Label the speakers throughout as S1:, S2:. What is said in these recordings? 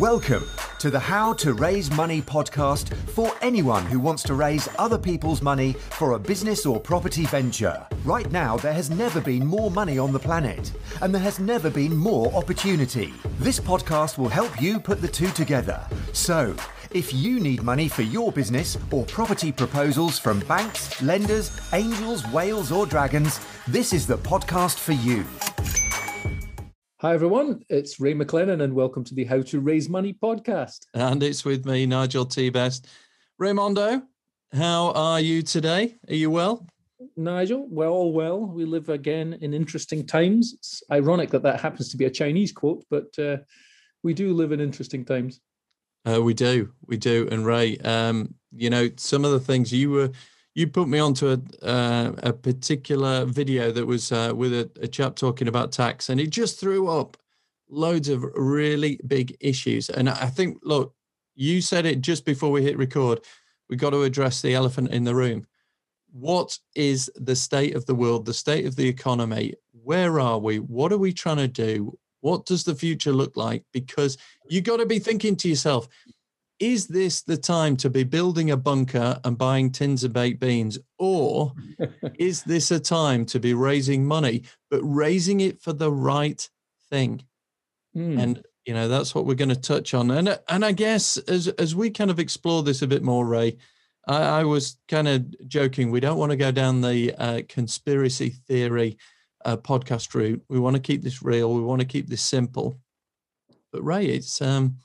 S1: Welcome to the How to Raise Money podcast for anyone who wants to raise other people's money for a business or property venture. Right now, there has never been more money on the planet, and there has never been more opportunity. This podcast will help you put the two together. So, if you need money for your business or property proposals from banks, lenders, angels, whales, or dragons, this is the podcast for you.
S2: Hi, everyone. It's Ray McLennan, and welcome to the How to Raise Money podcast.
S3: And it's with me, Nigel T. Best. Raymondo, how are you today? Are you well?
S2: Nigel, we're all well. We live again in interesting times. It's ironic that that happens to be a Chinese quote, but uh, we do live in interesting times.
S3: Uh, we do, we do. And Ray, um, you know, some of the things you were you put me onto a uh, a particular video that was uh, with a, a, chap talking about tax, and it just threw up loads of really big issues. And I think, look, you said it just before we hit record. We got to address the elephant in the room. What is the state of the world, the state of the economy? Where are we? What are we trying to do? What does the future look like? Because you got to be thinking to yourself, is this the time to be building a bunker and buying tins of baked beans? Or is this a time to be raising money, but raising it for the right thing? Mm. And you know, that's what we're going to touch on. And and I guess as as we kind of explore this a bit more, Ray, I, I was kind of joking. We don't want to go down the uh, conspiracy theory uh, podcast route. We want to keep this real. We want to keep this simple. But Ray, it's um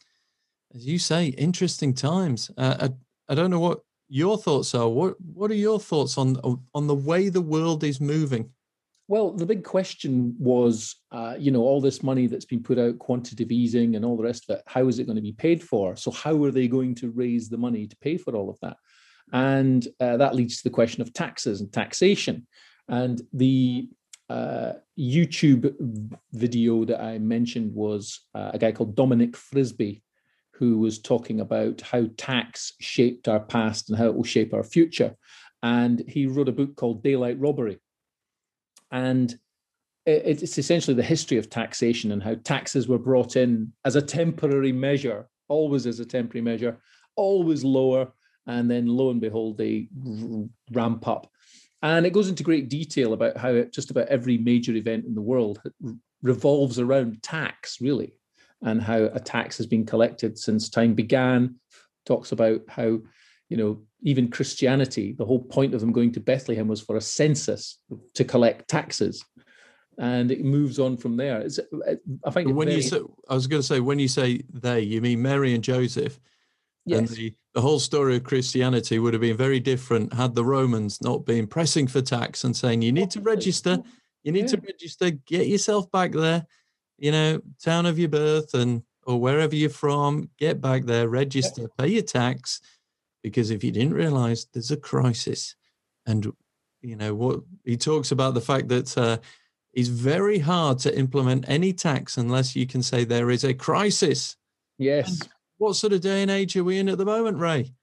S3: as you say, interesting times. Uh, I, I don't know what your thoughts are. What What are your thoughts on on the way the world is moving?
S2: Well, the big question was, uh, you know, all this money that's been put out, quantitative easing and all the rest of it. How is it going to be paid for? So, how are they going to raise the money to pay for all of that? And uh, that leads to the question of taxes and taxation. And the uh, YouTube video that I mentioned was uh, a guy called Dominic Frisby, who was talking about how tax shaped our past and how it will shape our future. And he wrote a book called Daylight Robbery. And it's essentially the history of taxation and how taxes were brought in as a temporary measure, always as a temporary measure, always lower. And then lo and behold, they ramp up. And it goes into great detail about how just about every major event in the world revolves around tax, really and how a tax has been collected since time began. Talks about how, you know, even Christianity, the whole point of them going to Bethlehem was for a census to collect taxes. And it moves on from there. It's, I think
S3: when very, you say, I was going to say, when you say they, you mean Mary and Joseph. Yes. And the, the whole story of Christianity would have been very different had the Romans not been pressing for tax and saying, you need to register, you need yeah. to register, get yourself back there you know, town of your birth and or wherever you're from, get back there, register, pay your tax, because if you didn't realize there's a crisis, and you know what he talks about the fact that uh, it's very hard to implement any tax unless you can say there is a crisis.
S2: Yes. And
S3: what sort of day and age are we in at the moment, Ray?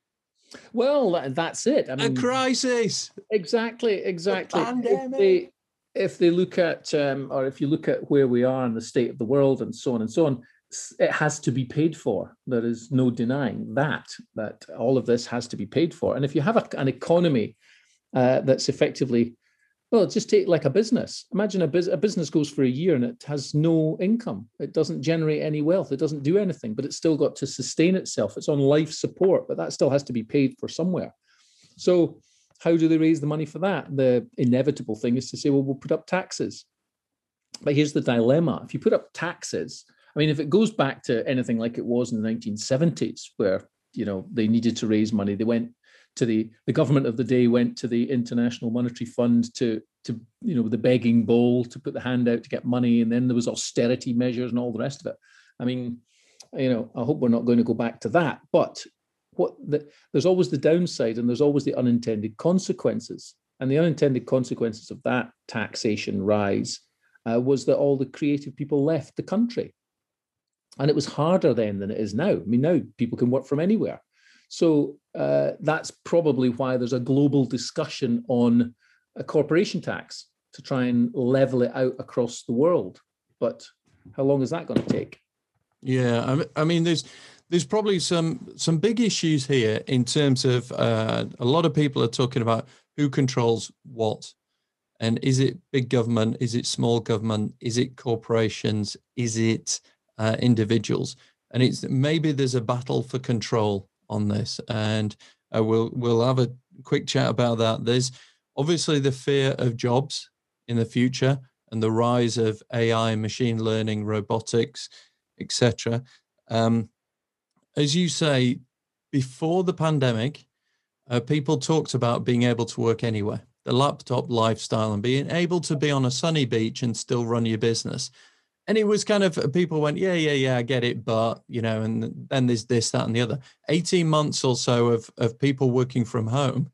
S2: Well, that's it.
S3: I mean, a crisis.
S2: Exactly. Exactly. A pandemic if they look at, um, or if you look at where we are in the state of the world and so on and so on, it has to be paid for. There is no denying that, that all of this has to be paid for. And if you have a, an economy uh, that's effectively, well, just take like a business. Imagine a, bus- a business goes for a year and it has no income. It doesn't generate any wealth. It doesn't do anything, but it's still got to sustain itself. It's on life support, but that still has to be paid for somewhere. So how do they raise the money for that? The inevitable thing is to say, well, we'll put up taxes. But here's the dilemma if you put up taxes, I mean, if it goes back to anything like it was in the 1970s, where you know they needed to raise money, they went to the the government of the day went to the International Monetary Fund to to you know the begging bowl to put the hand out to get money, and then there was austerity measures and all the rest of it. I mean, you know, I hope we're not going to go back to that. But what the, there's always the downside and there's always the unintended consequences. And the unintended consequences of that taxation rise uh, was that all the creative people left the country. And it was harder then than it is now. I mean, now people can work from anywhere. So uh, that's probably why there's a global discussion on a corporation tax to try and level it out across the world. But how long is that going to take?
S3: Yeah, I mean, there's there's probably some some big issues here in terms of uh, a lot of people are talking about who controls what, and is it big government, is it small government, is it corporations, is it uh, individuals, and it's maybe there's a battle for control on this, and uh, we'll we'll have a quick chat about that. There's obviously the fear of jobs in the future and the rise of AI, machine learning, robotics, etc. Um, as you say, before the pandemic, uh, people talked about being able to work anywhere, the laptop lifestyle, and being able to be on a sunny beach and still run your business. And it was kind of people went, yeah, yeah, yeah, I get it, but you know, and then there's this, that, and the other. Eighteen months or so of of people working from home,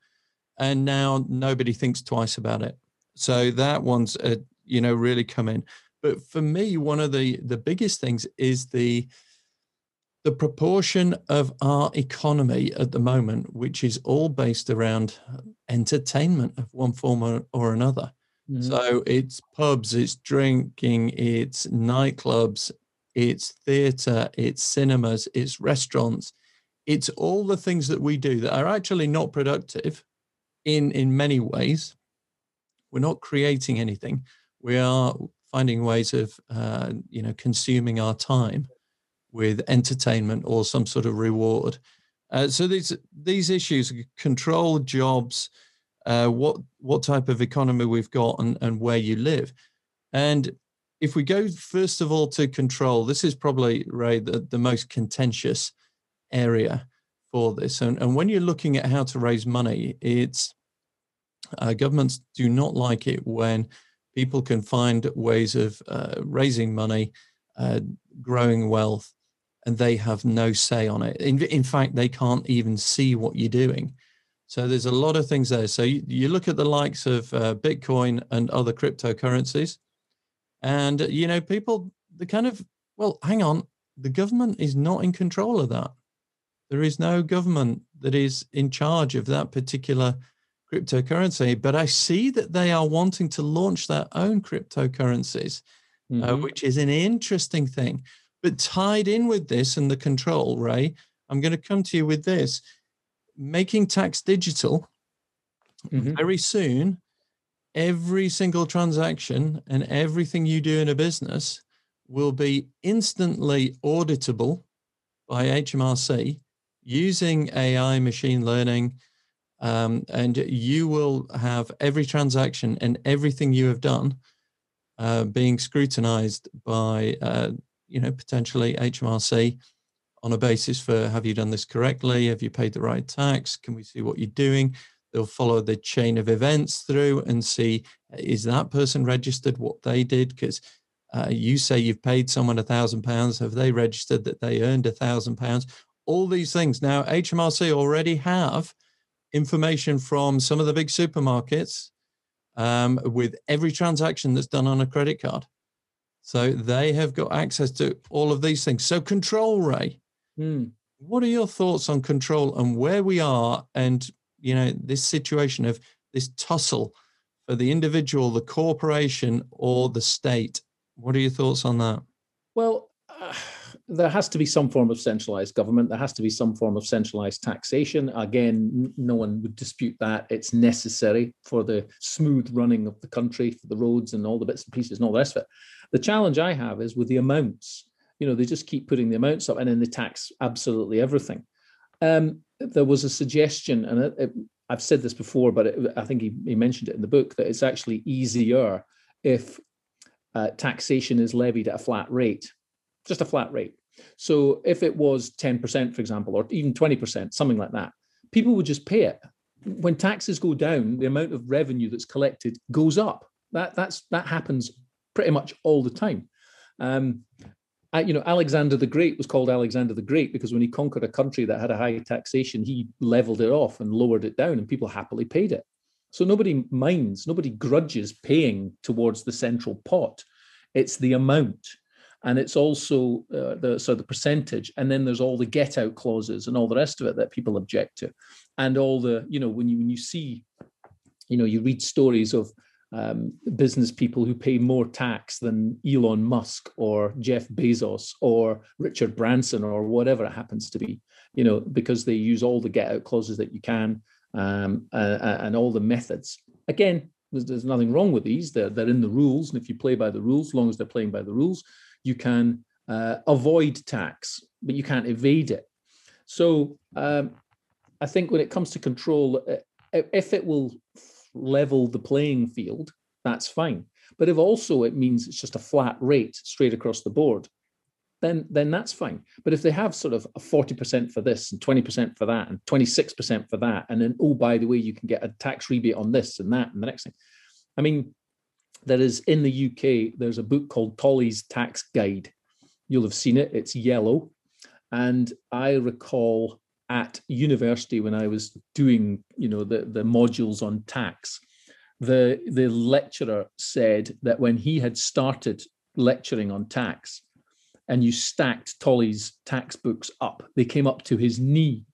S3: and now nobody thinks twice about it. So that one's, uh, you know, really come in. But for me, one of the the biggest things is the the proportion of our economy at the moment, which is all based around entertainment of one form or, or another. Mm-hmm. So it's pubs, it's drinking, it's nightclubs, it's theatre, it's cinemas, it's restaurants, it's all the things that we do that are actually not productive in in many ways. We're not creating anything. We are finding ways of uh, you know consuming our time with entertainment or some sort of reward. Uh, so these these issues, control jobs, uh, what what type of economy we've got, and and where you live, and if we go first of all to control, this is probably Ray the, the most contentious area for this. And and when you're looking at how to raise money, it's uh, governments do not like it when people can find ways of uh, raising money, uh, growing wealth, and they have no say on it. In, in fact, they can't even see what you're doing. So there's a lot of things there. So you, you look at the likes of uh, Bitcoin and other cryptocurrencies, and you know people the kind of well, hang on, the government is not in control of that. There is no government that is in charge of that particular cryptocurrency, but I see that they are wanting to launch their own cryptocurrencies, uh, mm-hmm. uh, which is an interesting thing. But tied in with this and the control, Ray, I'm going to come to you with this making tax digital mm-hmm. very soon. Every single transaction and everything you do in a business will be instantly auditable by HMRC using AI, machine learning, um, and you will have every transaction and everything you have done uh, being scrutinized by, uh, you know, potentially HMRC on a basis for have you done this correctly? Have you paid the right tax? Can we see what you're doing? They'll follow the chain of events through and see is that person registered what they did? Because uh, you say you've paid someone a thousand pounds. Have they registered that they earned a thousand pounds? All these things. Now, HMRC already have information from some of the big supermarkets um, with every transaction that's done on a credit card. So they have got access to all of these things. So control, Ray. Mm. What are your thoughts on control and where we are, and you know this situation of this tussle for the individual, the corporation, or the state? What are your thoughts on that?
S2: Well. Uh there has to be some form of centralized government. There has to be some form of centralized taxation. Again, no one would dispute that. It's necessary for the smooth running of the country, for the roads and all the bits and pieces and all the rest of it. The challenge I have is with the amounts. You know, they just keep putting the amounts up and then they tax absolutely everything. Um, there was a suggestion, and it, it, I've said this before, but it, I think he, he, mentioned it in the book, that it's actually easier if uh, taxation is levied at a flat rate just a flat rate. So if it was 10%, for example, or even 20%, something like that, people would just pay it. When taxes go down, the amount of revenue that's collected goes up. That that's that happens pretty much all the time. Um, I, you know, Alexander the Great was called Alexander the Great because when he conquered a country that had a high taxation, he leveled it off and lowered it down, and people happily paid it. So nobody minds, nobody grudges paying towards the central pot. It's the amount and it's also uh, the so the percentage and then there's all the get out clauses and all the rest of it that people object to and all the you know when you when you see you know you read stories of um, business people who pay more tax than Elon Musk or Jeff Bezos or Richard Branson or whatever it happens to be, you know, because they use all the get out clauses that you can um, uh, and all the methods. Again, there's, there's, nothing wrong with these. They're, they're in the rules. And if you play by the rules, as long as they're playing by the rules, you can uh, avoid tax, but you can't evade it. So um, I think when it comes to control, uh, if it will level the playing field, that's fine. But if also it means it's just a flat rate straight across the board, then then that's fine. But if they have sort of a 40% for this and 20% for that and 26% for that, and then oh, by the way, you can get a tax rebate on this and that and the next thing. I mean, there is in the UK, there's a book called Tolley's Tax Guide. You'll have seen it, it's yellow. And I recall at university when I was doing, you know, the, the modules on tax, the, the lecturer said that when he had started lecturing on tax and you stacked Tolley's tax books up, they came up to his knee.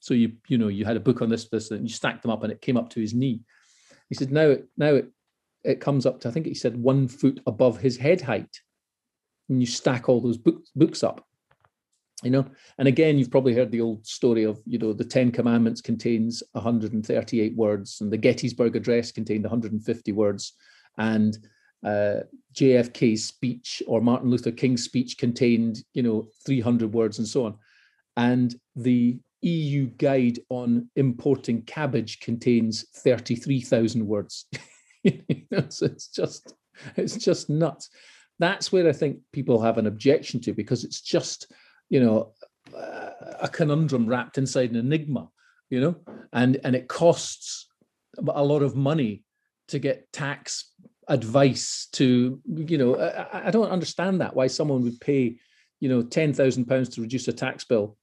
S2: So you, you know, you had a book on this, this, and you stacked them up and it came up to his knee. He said, now, it now it, it comes up to, I think he said one foot above his head height. When you stack all those books, books up you know? And again you've probably heard the old story of you know the 10 commandments contains 138 words and the gettysburg address contained 150 words. And uh, jfk's speech or martin luther king's speech contained you know 300 words and so on. And the eu guide on importing cabbage contains 33000 words. It's just it's just nuts. That's where i think people have an objection to because it's just you know, a conundrum wrapped inside an enigma, you know, and and it costs a lot of money to get tax advice to, you know, I, I don't understand that why someone would pay, you know, ten thousand pounds to reduce a tax bill.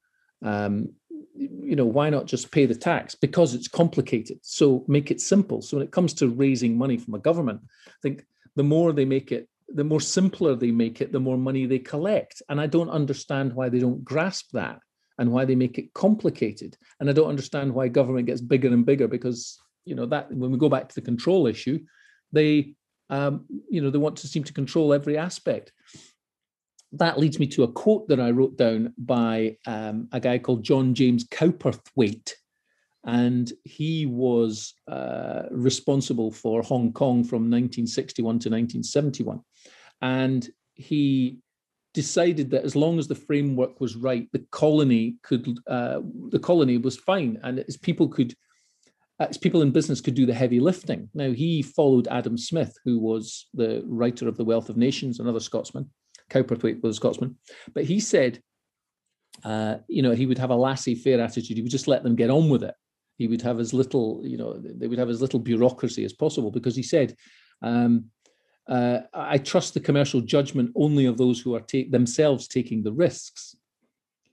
S2: Um, you know, why not just pay the tax? Because it's complicated. So make it simple. So when it comes to raising money from a government, I think the more they make it the more simpler they make it, the more money they collect. And I don't understand why they don't grasp that and why they make it complicated. And I don't understand why government gets bigger and bigger because, you know, that when we go back to the control issue, they, um, you know, they want to seem to control every aspect. That leads me to a quote that I wrote down by um, a guy called John James Cowperthwaite, and he was uh, responsible for Hong Kong from 1961 to 1971. And he decided that as long as the framework was right, the colony could uh, the colony was fine, and as people could. As people in business could do the heavy lifting. Now, he followed Adam Smith, who was the writer of The Wealth of Nations, another Scotsman. Cowperthwaite was a Scotsman. But he said, uh, you know, he would have a laissez faire attitude. He would just let them get on with it he would have as little, you know, they would have as little bureaucracy as possible because he said, um, uh, I trust the commercial judgment only of those who are themselves taking the risks.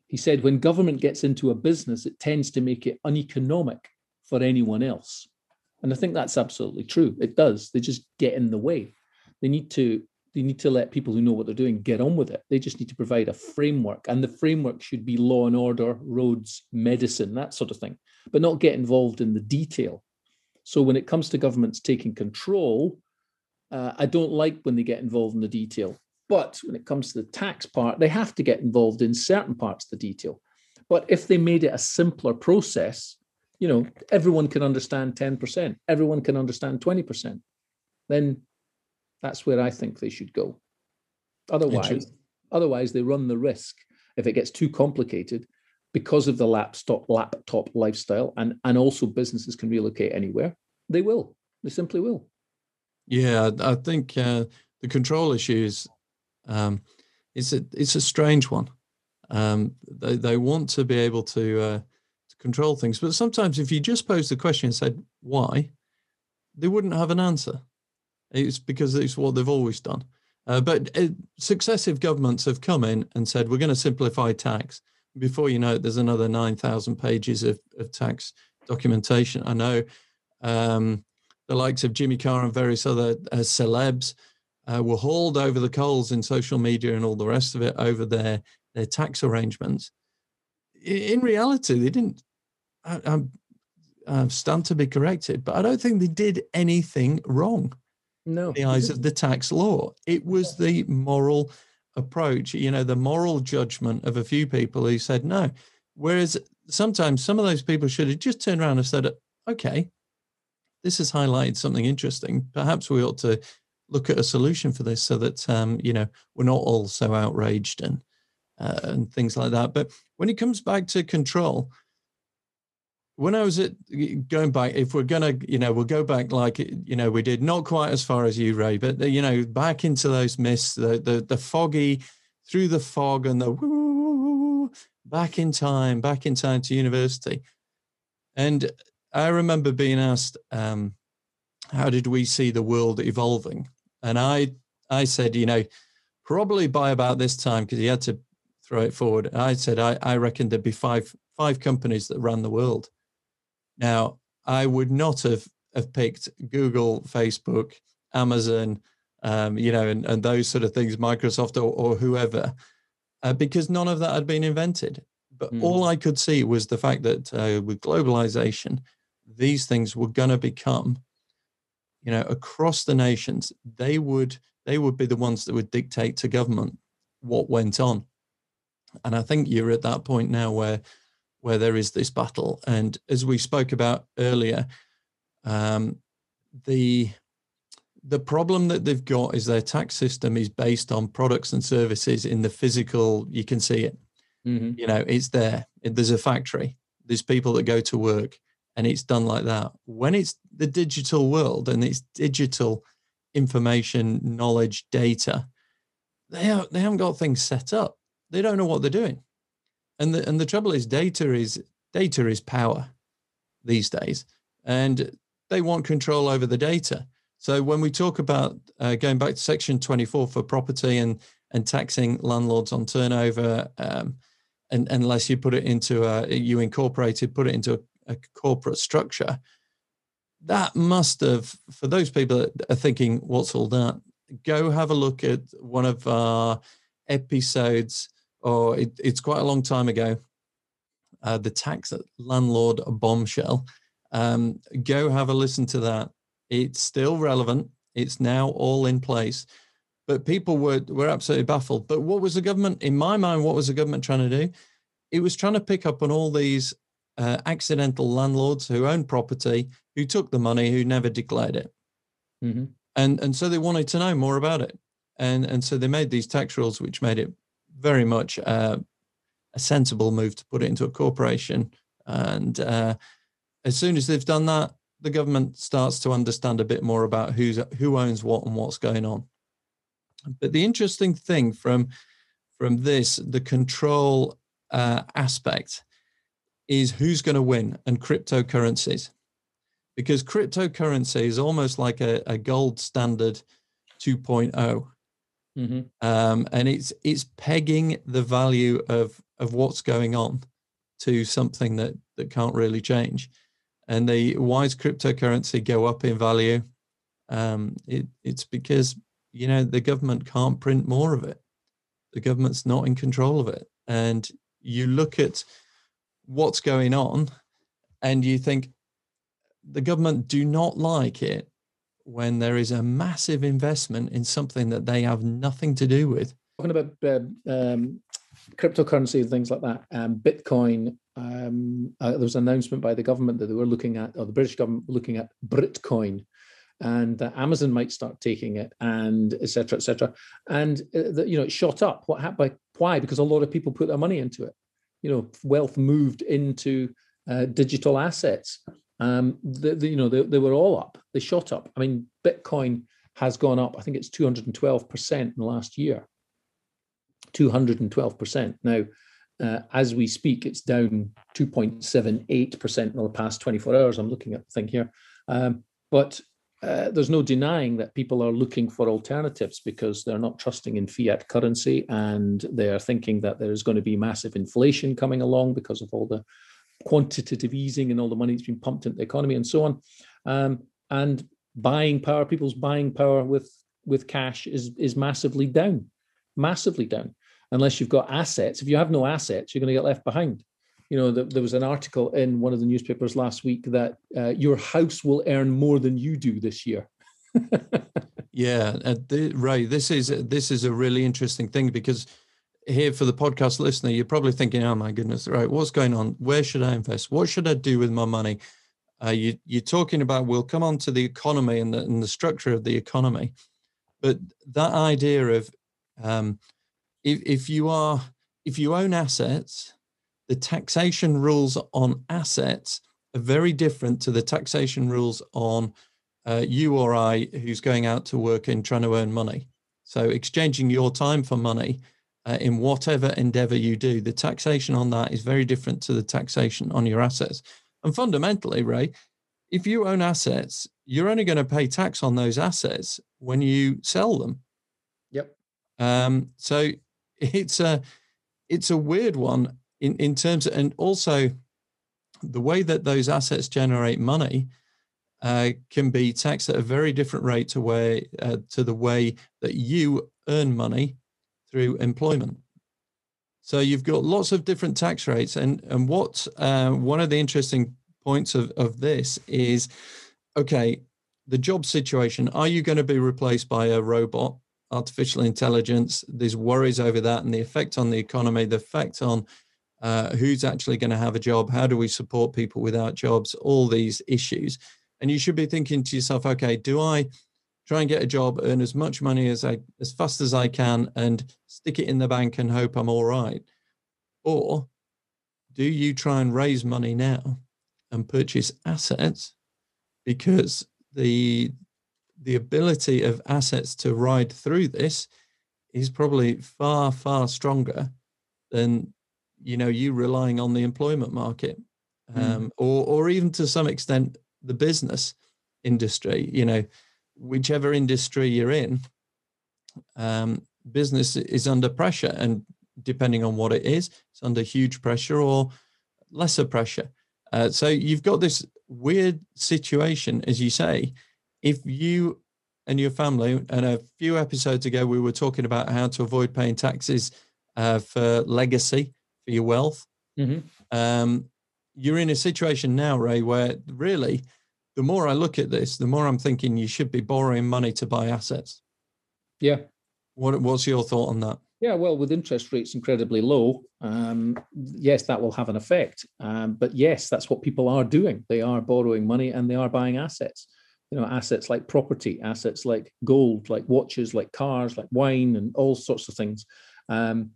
S2: He said, when government gets into a business, it tends to make it uneconomic for anyone else. And I think that's absolutely true. It does. They just get in the way. They need to they need to let people who know what they're doing get on with it. They just need to provide a framework, and the framework should be law and order, roads, medicine, that sort of thing, but not get involved in the detail. So when it comes to governments taking control, uh, I don't like when they get involved in the detail. But when it comes to the tax part, they have to get involved in certain parts of the detail. But if they made it a simpler process, you know, everyone can understand 10%, everyone can understand 20%, then that's where I think they should go. Otherwise, otherwise they run the risk if it gets too complicated because of the laptop laptop lifestyle and and also businesses can relocate anywhere. They will. They simply will.
S3: Yeah, I think uh, the control issues um, it's a it's a strange one. Um, they they want to be able to, uh, to control things, but sometimes if you just pose the question and said why, they wouldn't have an answer. It's because it's what they've always done. Uh, but uh, successive governments have come in and said, we're going to simplify tax. Before you know it, there's another 9,000 pages of, of tax documentation. I know um, the likes of Jimmy Carr and various other uh, celebs uh, were hauled over the coals in social media and all the rest of it over their, their tax arrangements. In reality, they didn't. I, I stand to be corrected, but I don't think they did anything wrong.
S2: No.
S3: the eyes of the tax law. It was the moral approach, you know, the moral judgment of a few people who said no. Whereas sometimes some of those people should have just turned around and said, okay, this has highlighted something interesting. Perhaps we ought to look at a solution for this so that um, you know we're not all so outraged and uh, and things like that. But when it comes back to control, when I was at going back, if we're gonna, you know, we'll go back like you know we did, not quite as far as you, Ray, but the, you know, back into those mists, the the the foggy, through the fog and the woo, back in time, back in time to university, and I remember being asked, um, "How did we see the world evolving?" And I I said, you know, probably by about this time, because he had to throw it forward. I said, I, I reckon there'd be five five companies that ran the world. Now, I would not have have picked Google, Facebook, Amazon, um, you know, and, and those sort of things, Microsoft or, or whoever, uh, because none of that had been invented. But mm. all I could see was the fact that uh, with globalization, these things were going to become you know across the nations they would they would be the ones that would dictate to government what went on. And i think you're at that point now where where there is this battle. And as we spoke about earlier um, the the problem that they've got is their tax system is based on products and services in the physical you can see it. Mm-hmm. you know it's there. There's a factory. There's people that go to work and it's done like that. When it's the digital world and it's digital information, knowledge, data, they have, they haven't got things set up. They don't know what they're doing. And the and the trouble is data is data is power these days, and they want control over the data. So when we talk about uh, going back to section 24 for property and and taxing landlords on turnover, um, and unless you put it into a, you incorporated, put it into a, corporate structure, that must have, for those people that are thinking, what's all that? Go have a look at one of our episodes, or it, it's quite a long time ago, uh, the tax landlord bombshell. Um, go have a listen to that. It's still relevant. It's now all in place. But people were were absolutely baffled. But what was the government, in my mind, what was the government trying to do? It was trying to pick up on all these uh, accidental landlords who own property who took the money who never declared it. Mm-hmm. and and so they wanted to know more about it. And and so they made these tax rules which made it very much uh, a sensible move to put it into a corporation. And uh, as soon as they've done that the government starts to understand a bit more about who's who owns what and what's going on. But the interesting thing from from this the control uh, aspect is who's going to win and cryptocurrencies. Because cryptocurrency is almost like a, a gold standard 2.0. Mm-hmm. Um, and it's it's pegging the value of of what's going on to something that that can't really change. And the why does cryptocurrency go up in value? Um, it, it's because you know the government can't print more of it. The government's not in control of it. And you look at what's going on and you think the government do not like it when there is a massive investment in something that they have nothing to do with
S2: talking about uh, um, cryptocurrency and things like that um, bitcoin um, uh, there was an announcement by the government that they were looking at or the british government were looking at britcoin and uh, Amazon might start taking it, and etc. etc. And uh, the, you know, it shot up. What happened? Why? Because a lot of people put their money into it you know wealth moved into uh, digital assets. Um, the, the, you know they, they were all up. They shot up. I mean bitcoin has gone up i think it's 212% in the last year. 212% now uh, as we speak it's down 2.78% in the past 24 hours. I'm looking at the thing here. Um, but uh, there's no denying that people are looking for alternatives because they're not trusting in fiat currency and they are thinking that there's going to be massive inflation coming along because of all the quantitative easing and all the money that's been pumped into the economy and so on. Um, and buying power, people's buying power with with cash is is massively down, massively down. Unless you've got assets, if you have no assets, you're going to get left behind you know, the, there was an article in one of the newspapers last week that uh, your house will earn more than you do this year.
S3: Yeah, uh, Ray, this is this is a really interesting thing because here for the podcast listener, you're probably thinking, "Oh my goodness, right? What's going on? Where should I invest? What should I do with my money?" Uh, you, you're talking about. We'll come on to the economy and the, and the structure of the economy, but that idea of um, if if you are if you own assets, the taxation rules on assets are very different to the taxation rules on uh, you or I who's going out to work and trying to earn money. So exchanging your time for money uh, in whatever endeavor you do, the taxation on that is very different to the taxation on your assets. And fundamentally, Ray, if you own assets, you're only going to pay tax on those assets when you sell them.
S2: Yep.
S3: Um, so it's a it's a weird one in in terms of, and also the way that those assets generate money uh, can be taxed at a very different rate to way uh, to the way that you earn money through employment. So you've got lots of different tax rates, and and what uh, one of the interesting points of of this is, okay, the job situation. Are you going to be replaced by a robot, artificial intelligence? There's worries over that and the effect on the economy, the effect on uh, who's actually going to have a job, how do we support people without jobs, all these issues. And you should be thinking to yourself okay do i try and get a job earn as much money as i as fast as i can and stick it in the bank and hope i'm all right? Or do you try and raise money now and purchase assets? Because the the ability of assets to ride through this is probably far far stronger than you know you relying on the employment market mm. um, mm. or or even to some extent the business industry you know whichever industry you're in um, business is under pressure and depending on what it is it's under huge pressure or lesser pressure uh, so you've got this weird situation as you say if you and your family and a few episodes ago we were talking about how to avoid paying taxes uh, for legacy for your wealth mm-hmm. um, you're in a situation now, Ray, where really the more I look at this, the more I'm thinking you should be borrowing money to buy assets.
S2: Yeah.
S3: What what's your thought on that?
S2: Yeah, well, with interest rates incredibly low, um, yes, that will have an effect. Um, but yes, that's what people are doing. They are borrowing money and they are buying assets. You know, assets like property, assets like gold, like watches, like cars, like wine, and all sorts of things. Um,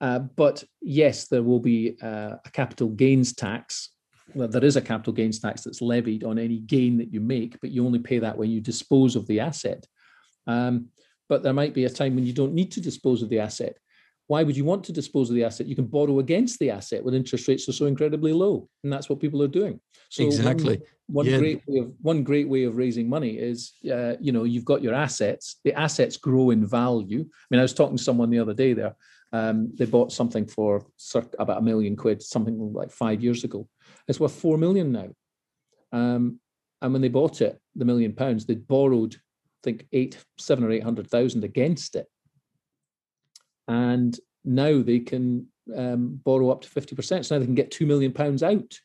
S2: uh, but yes, there will be uh, a capital gains tax. Well, there is a capital gains tax that's levied on any gain that you make, but you only pay that when you dispose of the asset. Um, but there might be a time when you don't need to dispose of the asset. Why would you want to dispose of the asset? You can borrow against the asset when interest rates are so incredibly low, and that's what people are doing.
S3: So exactly.
S2: One, one yeah. great way of one great way of raising money is, uh, you know, you've got your assets. The assets grow in value. I mean, I was talking to someone the other day there um, they bought something for about a million quid, something like five years ago. It's worth four million now. Um, and when they bought it, the million pounds, they borrowed, I think, eight, seven or eight hundred thousand against it. And now they can um, borrow up to 50%. So now they can get two million pounds out.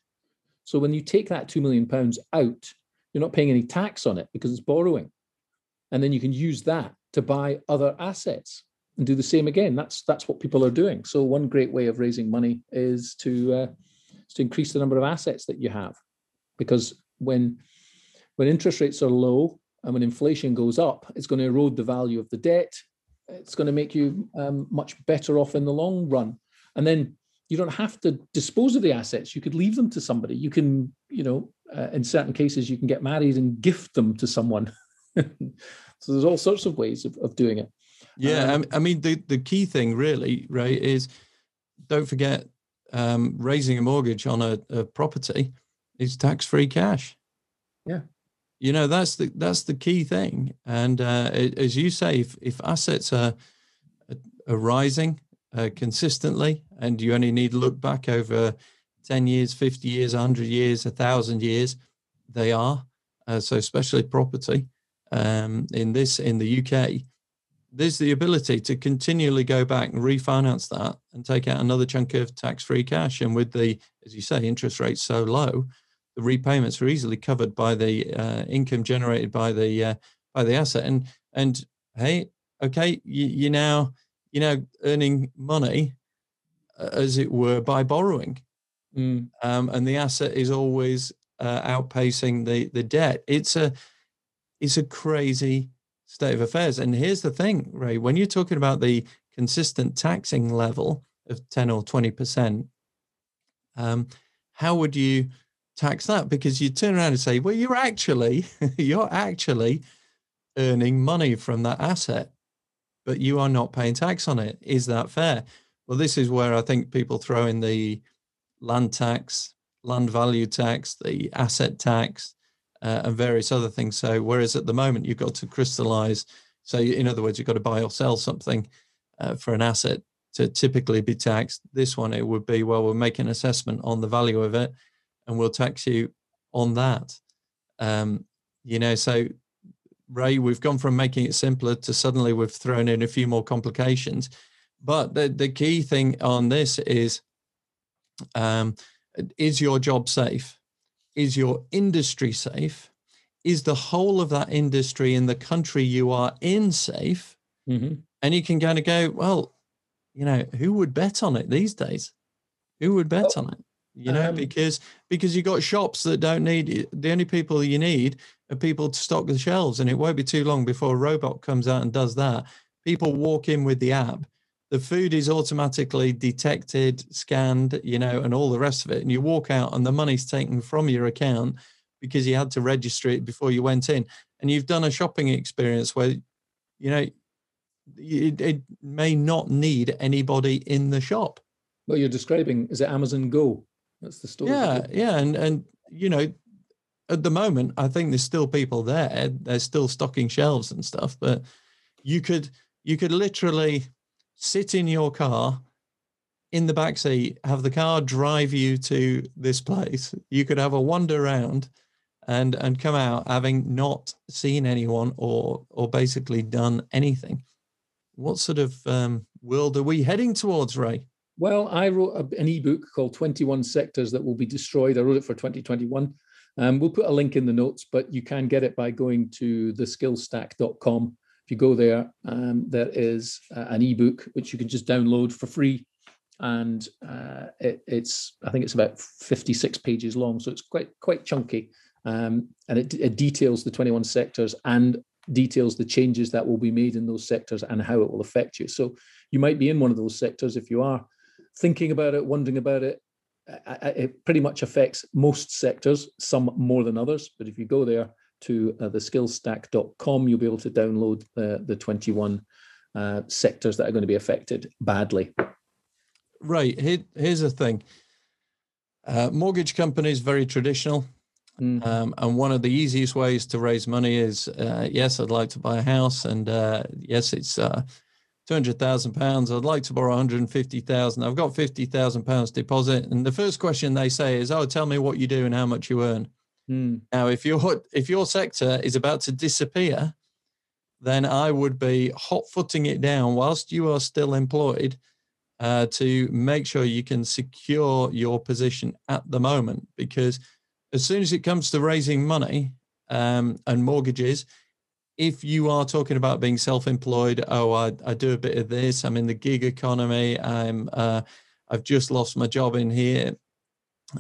S2: So when you take that two million pounds out, you're not paying any tax on it because it's borrowing. And then you can use that to buy other assets and do the same again. That's that's what people are doing. So one great way of raising money is to uh, is to increase the number of assets that you have, because when when interest rates are low and when inflation goes up, it's going to erode the value of the debt. It's going to make you um, much better off in the long run. And then you don't have to dispose of the assets. You could leave them to somebody. You can, you know, uh, in certain cases, you can get married and gift them to someone. so there's all sorts of ways of, of doing it.
S3: Yeah, um, I mean the the key thing really, Ray, is don't forget um, raising a mortgage on a, a property is tax free cash.
S2: Yeah,
S3: you know that's the that's the key thing. And uh, as you say, if if assets are are rising uh, consistently, and you only need to look back over ten years, fifty years, hundred years, a thousand years, they are. Uh, so especially property um, in this in the UK there's the ability to continually go back and refinance that and take out another chunk of tax-free cash. And with the, as you say, interest rates so low, the repayments are easily covered by the uh, income generated by the uh, by the asset. And And hey, okay, you, you now you know earning money, uh, as it were, by borrowing, mm. um, and the asset is always uh, outpacing the the debt. It's a it's a crazy state of affairs. And here's the thing, Ray: when you're talking about the consistent taxing level of ten or twenty percent, um, how would you tax that? Because you turn around and say, well, you're actually you're actually earning money from that asset, but you are not paying tax on it. Is that fair? Well, this is where I think people throw in the land tax, land value tax, the asset tax, uh, and various other things. So, whereas at the moment you've got to crystallize, so in other words, you've got to buy or sell something uh, for an asset to typically be taxed. This one, it would be well, we'll make an assessment on the value of it, and we'll tax you on that. Um, you know, so Ray, we've gone from making it simpler to suddenly we've thrown in a few more complications. But the, the key thing on this is um, is your job safe? Is your industry safe? Is the whole of that industry in the country you are in safe? Mm-hmm. And you can kind of go, well, you know, who would bet on it these days? Who would bet on it? You know, um, because because you got shops that don't need it. The only people you need are people to stock the shelves, and it won't be too long before a robot comes out and does that. People walk in with the app, the food is automatically detected, scanned, you know, and all the rest of it. And you walk out and the money's taken from your account because you had to register it before you went in. And you've done a shopping experience where, you know, it, it may not need anybody in the shop.
S2: Well, you're describing is it Amazon Go? That's the story.
S3: Yeah, yeah, and and you know, at the moment, I think there's still people there. They're still stocking shelves and stuff, but you could you could literally sit in your car in the back seat, have the car drive you to this place. You could have a wander around and and come out having not seen anyone or or basically done anything. What sort of um, world are we heading towards, Ray?
S2: Well, I wrote a, an ebook called 21 Sectors That Will Be Destroyed. I wrote it for 2021. Um, we'll put a link in the notes, but you can get it by going to theskillstack.com if you go there, um, there is uh, an ebook which you can just download for free, and uh, it, it's I think it's about 56 pages long, so it's quite quite chunky, um, and it, it details the 21 sectors and details the changes that will be made in those sectors and how it will affect you. So you might be in one of those sectors if you are thinking about it, wondering about it. It pretty much affects most sectors, some more than others. But if you go there, to uh, theskillstack.com, you'll be able to download the, the 21 uh, sectors that are going to be affected badly.
S3: Right. Here, here's the thing uh, mortgage companies, very traditional. Mm. Um, and one of the easiest ways to raise money is uh, yes, I'd like to buy a house, and uh, yes, it's uh, two hundred thousand pounds. I'd like to borrow one hundred and fifty thousand. I've got fifty thousand pounds deposit, and the first question they say is, "Oh, tell me what you do and how much you earn." Mm. Now, if your if your sector is about to disappear, then I would be hot footing it down whilst you are still employed uh, to make sure you can secure your position at the moment. Because as soon as it comes to raising money um, and mortgages, if you are talking about being self-employed, oh, I, I do a bit of this. I'm in the gig economy. I'm uh, I've just lost my job in here,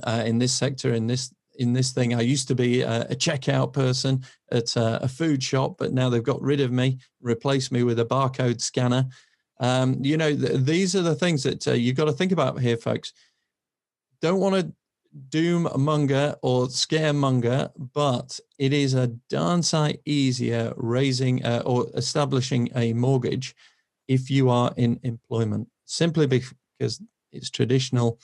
S3: uh, in this sector, in this in this thing. I used to be a, a checkout person at a, a, food shop, but now they've got rid of me, replaced me with a barcode scanner. Um, you know, th- these are the things that uh, you've got to think about here, folks. Don't want to doom a monger or scaremonger, but it is a darn sight easier raising uh, or establishing a mortgage if you are in employment, simply because it's traditional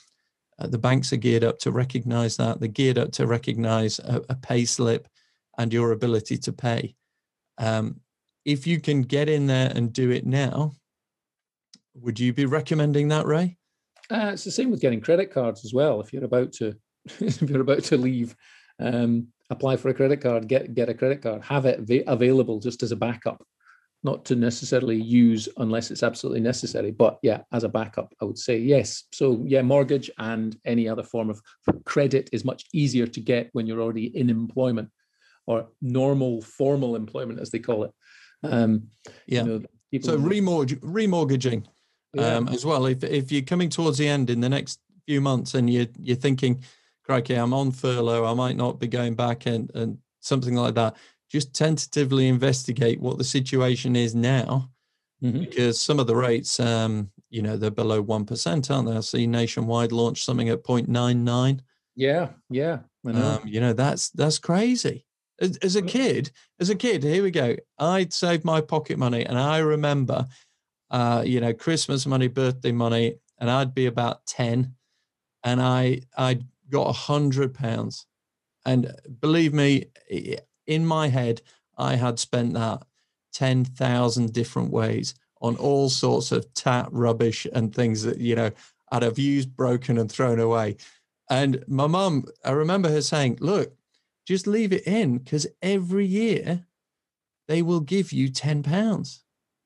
S3: uh, the banks are geared up to recognize that. They're geared up to recognize a, a pay slip and your ability to pay. Um, if you can get in there and do it now, would you be recommending that, Ray?
S2: Uh, it's the same with getting credit cards as well. If you're about to, if you're about to leave, um, apply for a credit card, get get a credit card, have it available just as a backup not to necessarily use unless it's absolutely necessary. But yeah, as a backup, I would say yes. So yeah, mortgage and any other form of credit is much easier to get when you're already in employment or normal formal employment, as they call it.
S3: Um, yeah. You know, so remortgage, remortgaging yeah. um, as well. If if you're coming towards the end in the next few months and you you're thinking, crikey, I'm on furlough, I might not be going back and and something like that. Just tentatively investigate what the situation is now, mm-hmm. because some of the rates, um, you know, they're below one percent, aren't they? I see Nationwide launched something at 0.99.
S2: Yeah, yeah.
S3: Know. Um, you know, that's that's crazy. As, as, a kid, as a kid, here we go. I'd saved my pocket money, and I remember, uh, you know, Christmas money, birthday money, and I'd be about ten, and I I got a hundred pounds, and believe me, in my head, I had spent that ten thousand different ways on all sorts of tat rubbish and things that you know I'd have used, broken, and thrown away. And my mum, I remember her saying, "Look, just leave it in because every year they will give you ten pounds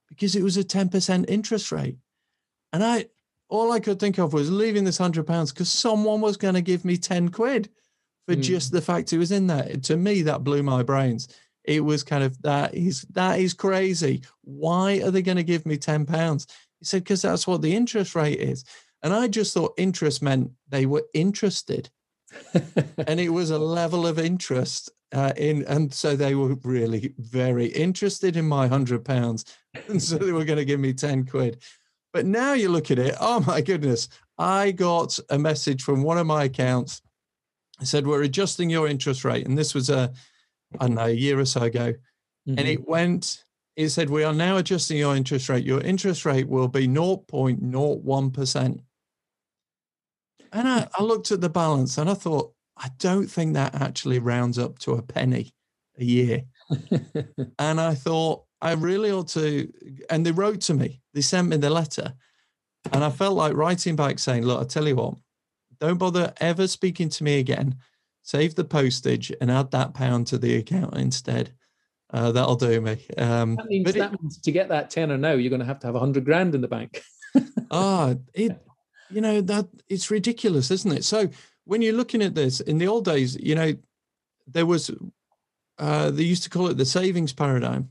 S3: because it was a ten percent interest rate." And I, all I could think of was leaving this hundred pounds because someone was going to give me ten quid for mm. just the fact he was in there. To me, that blew my brains. It was kind of that is that is crazy. Why are they going to give me ten pounds? He said because that's what the interest rate is. And I just thought interest meant they were interested. and it was a level of interest uh, in, and so they were really very interested in my hundred pounds, and so they were going to give me ten quid. But now you look at it, oh my goodness! I got a message from one of my accounts. It said we're adjusting your interest rate, and this was a, I don't know, a year or so ago, mm-hmm. and it went. It said we are now adjusting your interest rate. Your interest rate will be 0.01 percent. And I, I looked at the balance and I thought, I don't think that actually rounds up to a penny a year. and I thought, I really ought to. And they wrote to me, they sent me the letter. And I felt like writing back saying, Look, I tell you what, don't bother ever speaking to me again. Save the postage and add that pound to the account instead. Uh, that'll do me. Um,
S2: that means, that it, means to get that tenner now, you're going to have to have a hundred grand in the bank.
S3: ah, it you know that it's ridiculous isn't it so when you're looking at this in the old days you know there was uh, they used to call it the savings paradigm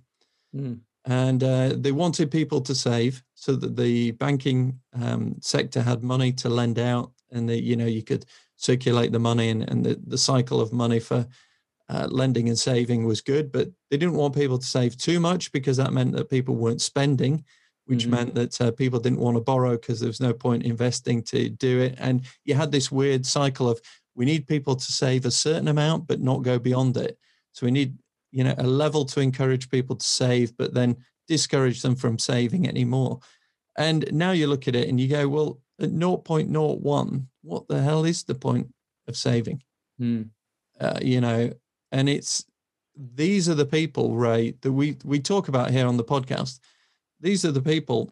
S3: mm. and uh, they wanted people to save so that the banking um, sector had money to lend out and that you know you could circulate the money and, and the, the cycle of money for uh, lending and saving was good but they didn't want people to save too much because that meant that people weren't spending which mm-hmm. meant that uh, people didn't want to borrow because there was no point investing to do it. And you had this weird cycle of we need people to save a certain amount, but not go beyond it. So we need, you know, a level to encourage people to save, but then discourage them from saving anymore. And now you look at it and you go, well, at 0.01, what the hell is the point of saving? Mm. Uh, you know, and it's these are the people, Ray, that we we talk about here on the podcast these are the people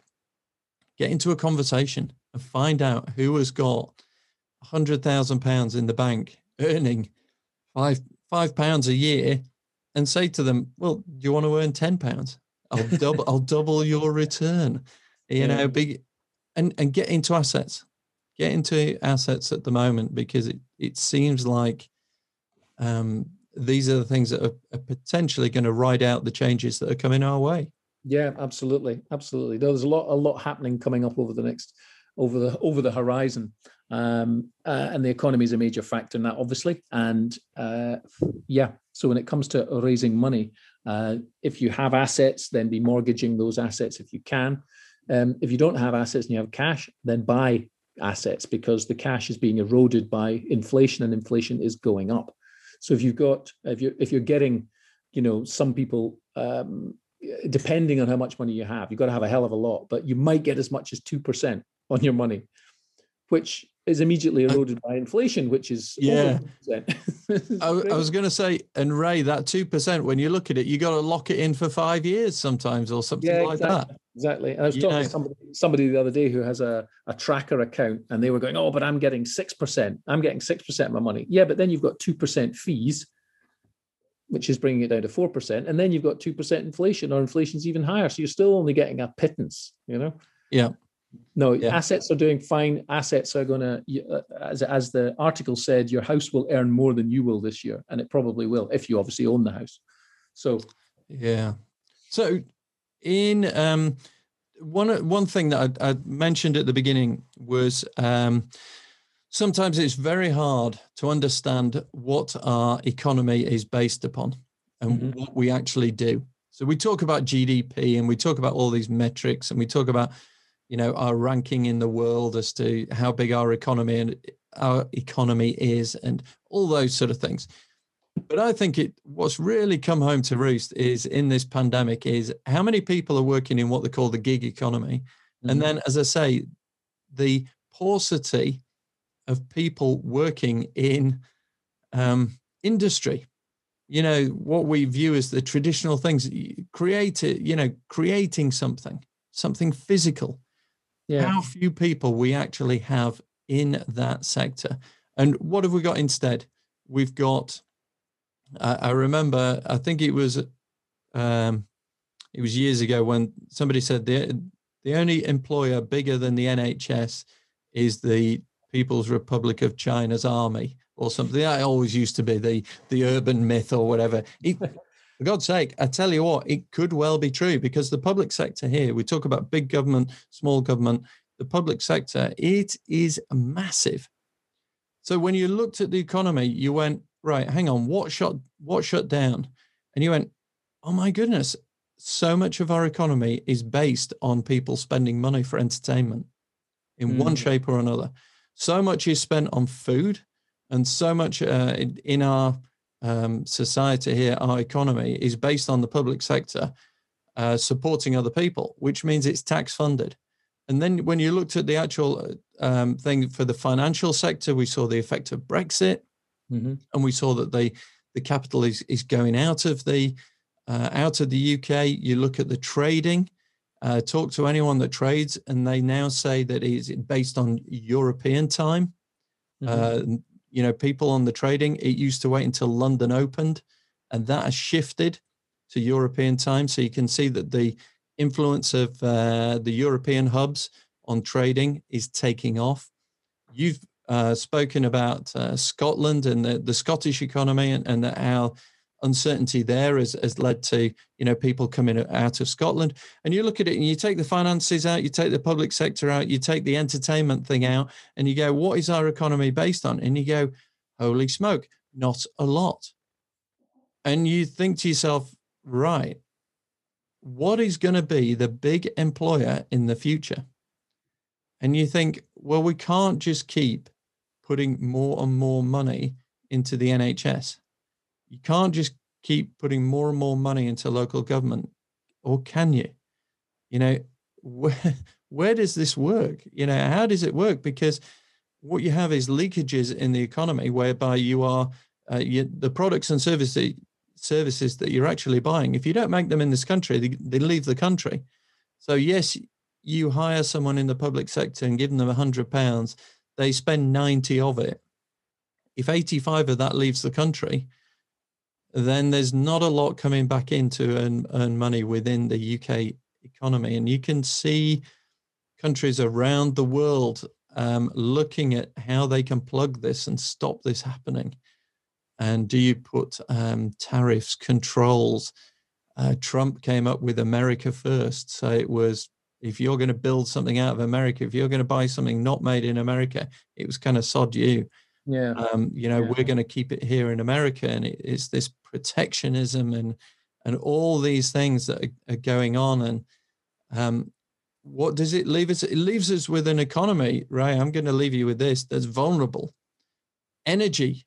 S3: get into a conversation and find out who has got a hundred thousand pounds in the bank earning five five pounds a year and say to them, Well, do you want to earn ten pounds? I'll double I'll double your return. You yeah. know, big and, and get into assets. Get into assets at the moment because it, it seems like um, these are the things that are, are potentially going to ride out the changes that are coming our way.
S2: Yeah, absolutely, absolutely. There's a lot, a lot happening coming up over the next, over the over the horizon, um, uh, and the economy is a major factor in that, obviously. And uh, yeah, so when it comes to raising money, uh, if you have assets, then be mortgaging those assets if you can. Um, if you don't have assets and you have cash, then buy assets because the cash is being eroded by inflation, and inflation is going up. So if you've got, if you're if you're getting, you know, some people. Um, depending on how much money you have, you've got to have a hell of a lot, but you might get as much as 2% on your money, which is immediately eroded by inflation, which is
S3: yeah. I, I, was going to say, and Ray, that two percent. When you look at it, you got to lock it in for five years sometimes, or something yeah, like
S2: exactly.
S3: that.
S2: Exactly. And I was you talking know. to somebody, somebody the other day who has a, a tracker account, and they were going, "Oh, but I'm getting six percent. I'm getting six percent of my money." Yeah, but then you've got two percent fees which is bringing it down to 4%. And then you've got 2% inflation, or inflation's even higher. So you're still only getting a pittance, you know?
S3: Yeah.
S2: No,
S3: yeah.
S2: assets are doing fine. Assets are going to, uh, as, as the article said, your house will earn more than you will this year. And it probably will, if you obviously own the house. So,
S3: yeah. So in um, one one thing that I, I, mentioned at the beginning was um, sometimes it's very hard to understand what our economy is based upon and mm-hmm. what we actually do. So we talk about GDP and we talk about all these metrics and we talk about you know our ranking in the world as to how big our economy and our economy is and all those sort of things. But I think it what's really come home to roost is in this pandemic is how many people are working in what they call the gig economy. Mm-hmm. And then as I say, the paucity of people working in um, industry. You know, what we view as the traditional things, create it, you know, creating something, something physical. Yeah. How few people we actually have in that sector. And what have we got instead? We've got I, I remember, I think it was, um, it was years ago when somebody said the the only employer bigger than the NHS is the People's Republic of China's army or something. That always used to be the the urban myth or whatever. It, for God's sake, I tell you what, it could well be true because the public sector here, we talk about big government, small government, the public sector, it is massive. So when you looked at the economy, you went, right, hang on, what shut what shut down? And you went, oh my goodness, so much of our economy is based on people spending money for entertainment in mm. one shape or another. So much is spent on food, and so much uh, in, in, our um, society here, our economy is based on the public sector uh, supporting other people, which means it's tax funded. And then when you looked at the actual um, thing for the financial sector, we saw the effect of Brexit. Mm-hmm. And we saw that the the capital is is going out of the uh, out of the UK. You look at the trading. Uh, talk to anyone that trades, and they now say that it's based on European time. Mm-hmm. You know, people on the trading. It used to wait until London opened, and that has shifted to European time. So you can see that the influence of uh, the European hubs on trading is taking off. You've uh, spoken about uh, Scotland and the, the Scottish economy and, and how uncertainty there has, has led to you know people coming out of Scotland. And you look at it and you take the finances out, you take the public sector out, you take the entertainment thing out, and you go, what is our economy based on? And you go, holy smoke, not a lot. And you think to yourself, right, what is going to be the big employer in the future? And you think, well, we can't just keep putting more and more money into the NHS. You can't just keep putting more and more money into local government, or can you? You know, where, where does this work? You know, how does it work? Because what you have is leakages in the economy whereby you are uh, you, the products and services services that you're actually buying. If you don't make them in this country, they, they leave the country. So yes, you hire someone in the public sector and give them a hundred pounds they spend 90 of it. If 85 of that leaves the country, then there's not a lot coming back in to earn, earn money within the UK economy. And you can see countries around the world um, looking at how they can plug this and stop this happening. And do you put um, tariffs, controls? Uh, Trump came up with America first. So it was if you're going to build something out of America, if you're going to buy something not made in America, it was kind of sod you.
S2: Yeah.
S3: Um, you know,
S2: yeah.
S3: we're going to keep it here in America, and it, it's this protectionism and and all these things that are, are going on. And um, what does it leave us? It leaves us with an economy, right? I'm going to leave you with this that's vulnerable. Energy.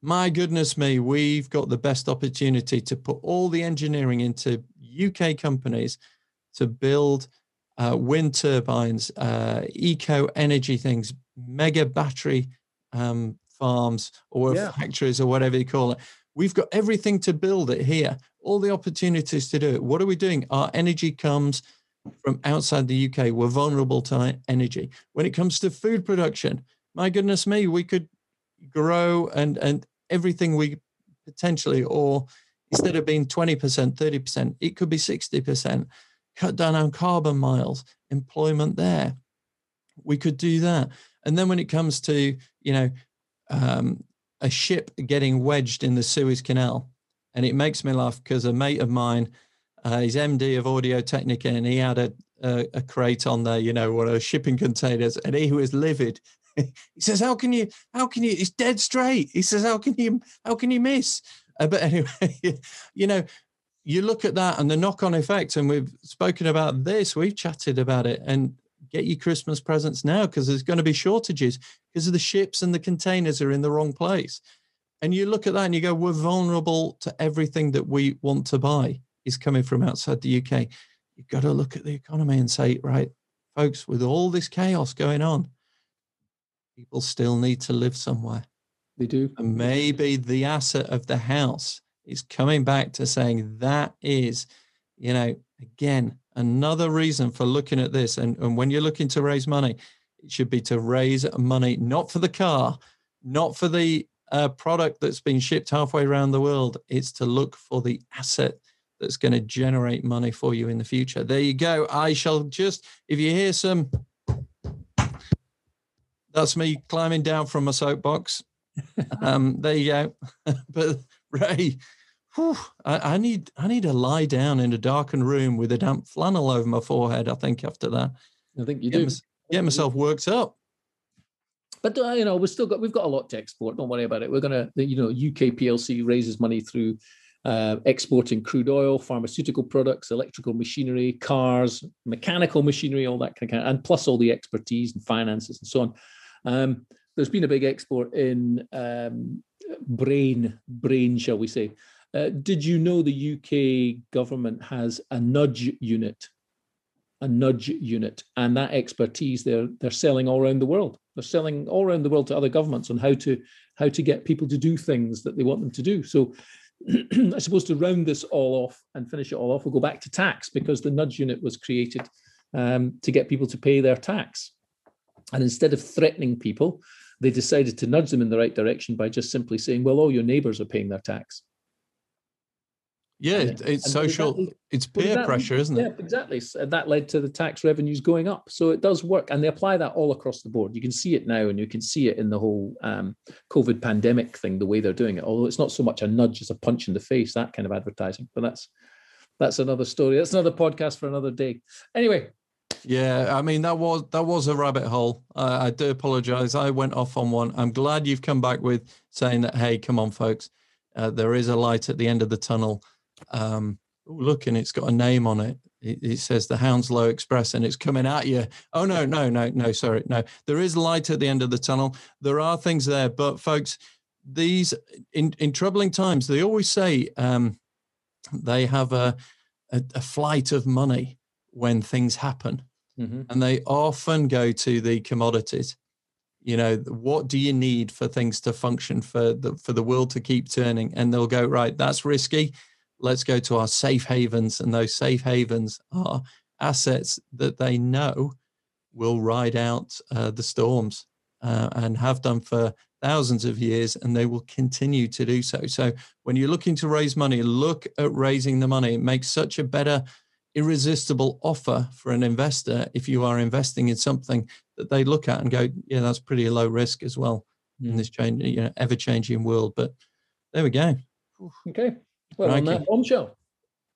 S3: My goodness me, we've got the best opportunity to put all the engineering into UK companies to build uh, wind turbines, uh, eco energy things, mega battery um, farms or yeah. factories or whatever you call it. We've got everything to build it here, all the opportunities to do it. What are we doing? Our energy comes from outside the UK. We're vulnerable to energy. When it comes to food production, my goodness me, we could grow and and everything we potentially, or instead of being 20%, 30%, it could be 60% cut down on carbon miles, employment there. We could do that. And then when it comes to, you know, um, a ship getting wedged in the Suez Canal, and it makes me laugh because a mate of mine Uh, he's MD of Audio Technica, and he had a, a, a crate on there, you know, one of shipping containers, and he was livid. he says, "How can you? How can you? It's dead straight." He says, "How can you? How can you miss?" Uh, but anyway, you know, you look at that and the knock-on effect, and we've spoken about this. We've chatted about it, and get your Christmas presents now because there's going to be shortages because of the ships and the containers are in the wrong place. And you look at that and you go, we're vulnerable to everything that we want to buy is coming from outside the UK. You've got to look at the economy and say, right, folks, with all this chaos going on, people still need to live somewhere.
S2: They do.
S3: And maybe the asset of the house is coming back to saying that is, you know, again, another reason for looking at this. And, and when you're looking to raise money, it should be to raise money not for the car, not for the uh, product that's been shipped halfway around the world. It's to look for the asset that's going to generate money for you in the future. There you go. I shall just, if you hear some, that's me climbing down from my soapbox. um, there you go. but Ray, whew, I, I, need I need to lie down in a darkened room with a damp flannel over my forehead. I think after that,
S2: I think you get do my,
S3: get myself worked up.
S2: But uh, you know, we've still got we've got a lot to export. Don't worry about it. We're gonna, you know, UK PLC raises money through uh, exporting crude oil, pharmaceutical products, electrical machinery, cars, mechanical machinery, all that kind of, and plus all the expertise and finances and so on. Um, there's been a big export in um, brain, brain, shall we say? Uh, did you know the UK government has a nudge unit? A nudge unit, and that expertise they're they're selling all around the world. They're selling all around the world to other governments on how to how to get people to do things that they want them to do. So I suppose to round this all off and finish it all off, we'll go back to tax because the nudge unit was created um, to get people to pay their tax. And instead of threatening people, they decided to nudge them in the right direction by just simply saying, well, all your neighbors are paying their tax.
S3: Yeah, it's and social, that, it's peer pressure, isn't
S2: it?
S3: Yeah,
S2: exactly. So that led to the tax revenues going up. So it does work. And they apply that all across the board. You can see it now and you can see it in the whole um, COVID pandemic thing, the way they're doing it. Although it's not so much a nudge as a punch in the face, that kind of advertising. But that's that's another story. That's another podcast for another day. Anyway.
S3: Yeah, I mean that was that was a rabbit hole. Uh, I do apologize. I went off on one. I'm glad you've come back with saying that. Hey, come on, folks. Uh, there is a light at the end of the tunnel um, look, and it's got a name on it. it. It says the Hounslow Express, and it's coming at you. Oh no, no, no, no, sorry, no. There is light at the end of the tunnel. There are things there, but folks, these in in troubling times, they always say um, they have a, a, a flight of money when things happen, mm-hmm. and they often go to the commodities you know what do you need for things to function for the for the world to keep turning and they'll go right that's risky let's go to our safe havens. And those safe havens are assets that they know will ride out uh, the storms uh, and have done for thousands of years, and they will continue to do so. So when you're looking to raise money, look at raising the money. It makes such a better, irresistible offer for an investor if you are investing in something that they look at and go, yeah, that's pretty low risk as well mm. in this change, you know, ever changing world. But there we go.
S2: Okay. Well, on that bombshell,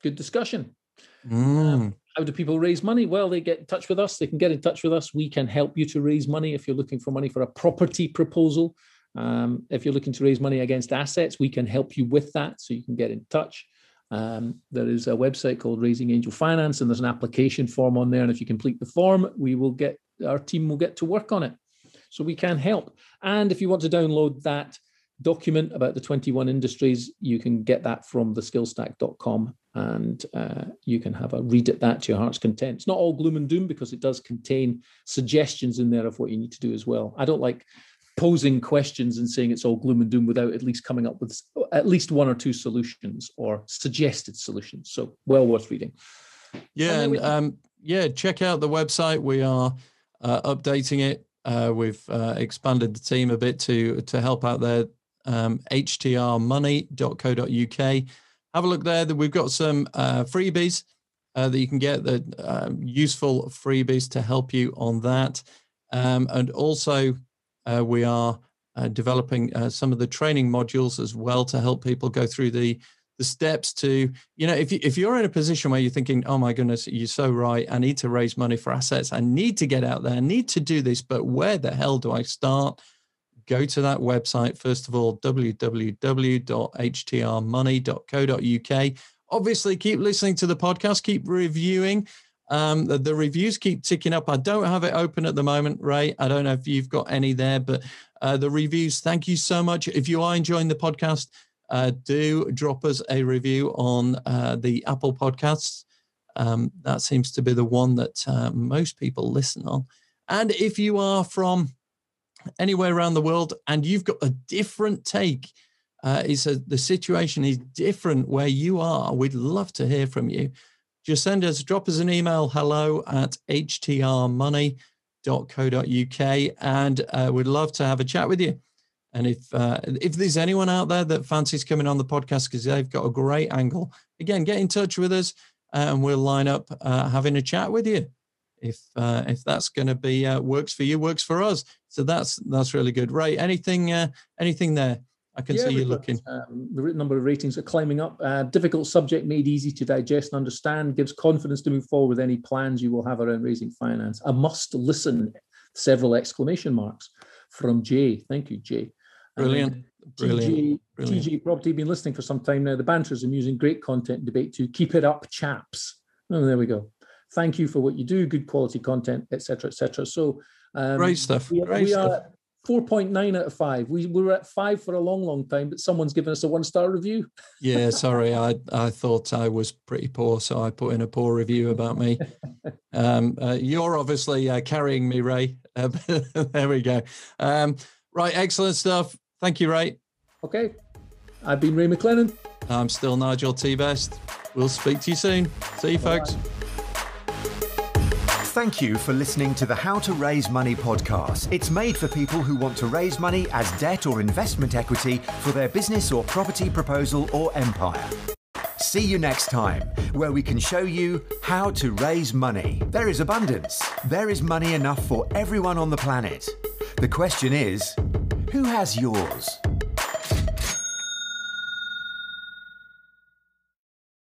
S2: good discussion.
S3: Mm. Um,
S2: how do people raise money? Well, they get in touch with us. They can get in touch with us. We can help you to raise money if you're looking for money for a property proposal. Um, if you're looking to raise money against assets, we can help you with that. So you can get in touch. Um, there is a website called Raising Angel Finance, and there's an application form on there. And if you complete the form, we will get our team will get to work on it. So we can help. And if you want to download that document about the 21 industries, you can get that from theskillstack.com and uh, you can have a read at that to your heart's content. It's not all gloom and doom because it does contain suggestions in there of what you need to do as well. I don't like posing questions and saying it's all gloom and doom without at least coming up with at least one or two solutions or suggested solutions. So well worth reading.
S3: Yeah, and, and um, yeah, check out the website. We are uh, updating it. Uh, we've uh, expanded the team a bit to to help out there um, htrmoney.co.uk. Have a look there. We've got some uh, freebies uh, that you can get, the uh, useful freebies to help you on that. Um, and also, uh, we are uh, developing uh, some of the training modules as well to help people go through the, the the steps to, you know, if, you, if you're in a position where you're thinking, oh my goodness, you're so right, I need to raise money for assets, I need to get out there, I need to do this, but where the hell do I start? Go to that website, first of all, www.htrmoney.co.uk. Obviously, keep listening to the podcast, keep reviewing. Um, the, the, reviews keep ticking up. I don't have it open at the moment, Ray. I don't know if you've got any there, but uh, the reviews, thank you so much. If you are enjoying the podcast, uh, do drop us a review on uh, the Apple Podcasts. Um, that seems to be the one that uh, most people listen on. And if you are from anywhere around the world and you've got a different take, uh, it's a, the situation is different where you are, we'd love to hear from you. Just send us, drop us an email, hello at htrmoney.co.uk, and uh, we'd love to have a chat with you. And if uh, if there's anyone out there that fancies coming on the podcast because they've got a great angle, again, get in touch with us uh, and we'll line up uh, having a chat with you. If uh, if that's going to be uh, works for you, works for us. So that's that's really good. Ray, anything uh, anything there? I can yeah, see you looking.
S2: Um, the number of ratings are climbing up. Uh, difficult subject made easy to digest and understand gives confidence to move forward with any plans you will have around raising finance. A must listen. Several exclamation marks from Jay. Thank you, Jay.
S3: Brilliant. Brilliant. TG,
S2: Brilliant. TG Property, been listening for some time now. The banter is amusing, great content debate too. Keep it up, chaps. Oh, there we go. Thank you for what you do, good quality content, etc., etc. So,
S3: um, great stuff. We, great
S2: we
S3: stuff.
S2: are 4.9 out of 5. We, we were at 5 for a long, long time, but someone's given us a one star review.
S3: yeah, sorry. I, I thought I was pretty poor, so I put in a poor review about me. um, uh, you're obviously uh, carrying me, Ray. Uh, there we go. Um, right, excellent stuff. Thank you, Ray.
S2: Okay. I've been Ray McLennan.
S3: I'm still Nigel T. Best. We'll speak to you soon. See you, folks.
S1: Thank you for listening to the How to Raise Money podcast. It's made for people who want to raise money as debt or investment equity for their business or property proposal or empire. See you next time, where we can show you how to raise money. There is abundance. There is money enough for everyone on the planet. The question is, who has yours?